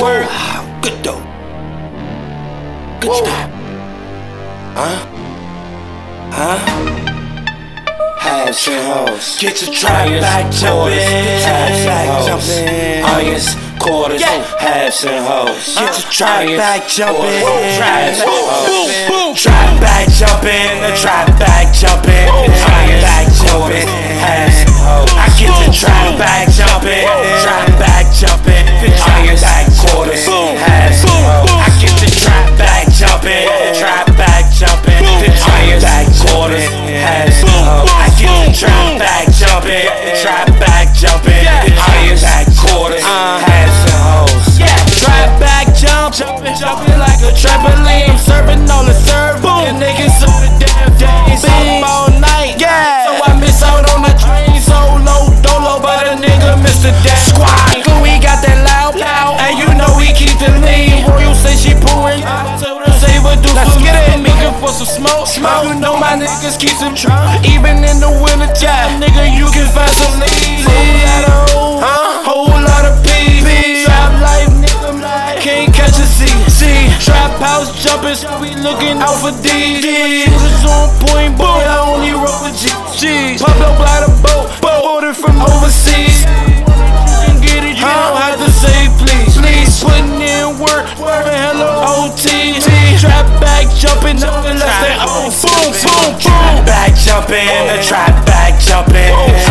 Word. Good though. Good job. Huh? Huh? Halves and hoes. Get your trap back jumping. Halves and hoes. Onions, quarters, halves and hoes. Get your trap back jumping. Trap back jumping. Trap back jumping. Onions, back jumping. Halves and hoes. I get the trap back jumping. Trap back jumping. Jumping, like a trampoline. I'm Serving all the serve, and niggas so the damn days up all night. Yeah. So I miss out on the train, solo, dolo, but a nigga missed the damn squad. We got that loud, loud, and you know we keep the lean. Royal say she her say what do Let's get it, nigga, for some smoke, smoke. You know my niggas keep some trunk, even in the winter time, nigga, you can find some leads. Whole lot of hoes, whole lot of so we looking out for D. Niggas on point, boy, I only roll with G. G. Pop up by the boat, boat ordered from overseas. Get it, you don't have to say please. Please, putting in work, working hello OT. Trap back jumping, nothing less than oh, boom, boom, boom. Back jumping, the trap back jumping, oh,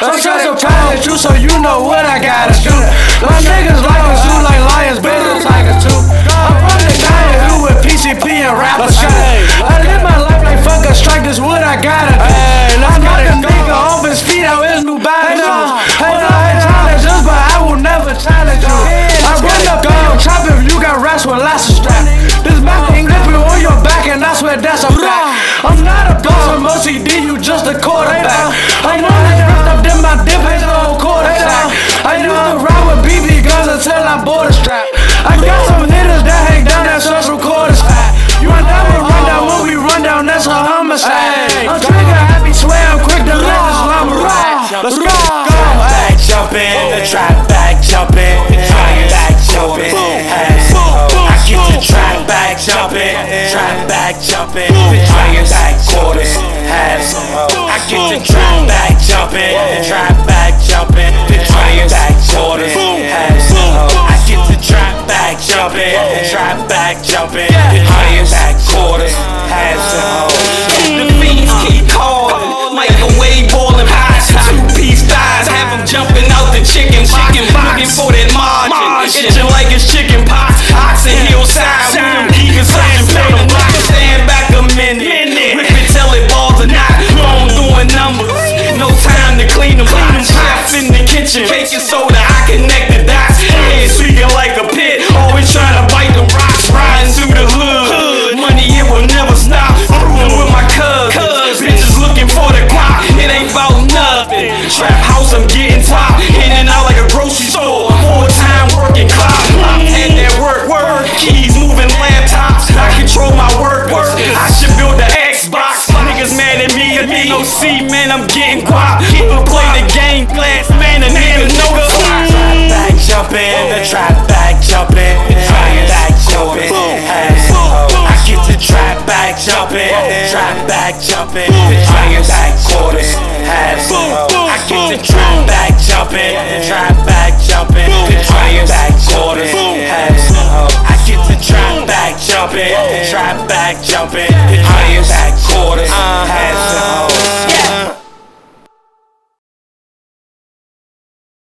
you. Let's try some time at you so you know what I gotta do. My niggas like a zoo like lions, like a two. I'm from the guy who with PCP and rapper shit. I live my life like fuck a strike, this what I gotta do. I knock a nigga off his feet out his new body. Hey, no, I challenge us, but I will never challenge you. I run up on your chop if you got rats with lots of strap. This back ain't gripping on your back, and I swear that's a fact. I'm not a boss, I'm OCD, you just a quarterback. Back jumping, trap back quarters. Half I get the trap back jumping, trap back jumping, trap back quarters. Half I get the trap back jumping, trap back jumping, trap back quarters. Half The fiends the kitchen, baking soda, I connect mad at me, no see, man. I'm getting guap. People play the game glass, man. A nigga know the Trap back jumping, the trap back jumping, back jumping. I get the trap back jumping, trap back jumping, trap back quarters. I get the trap back jumping, trap back jumping, trap back quarters. I get the back jumping, trap back jumping, highest back quarters, uh-huh. ass. Yeah.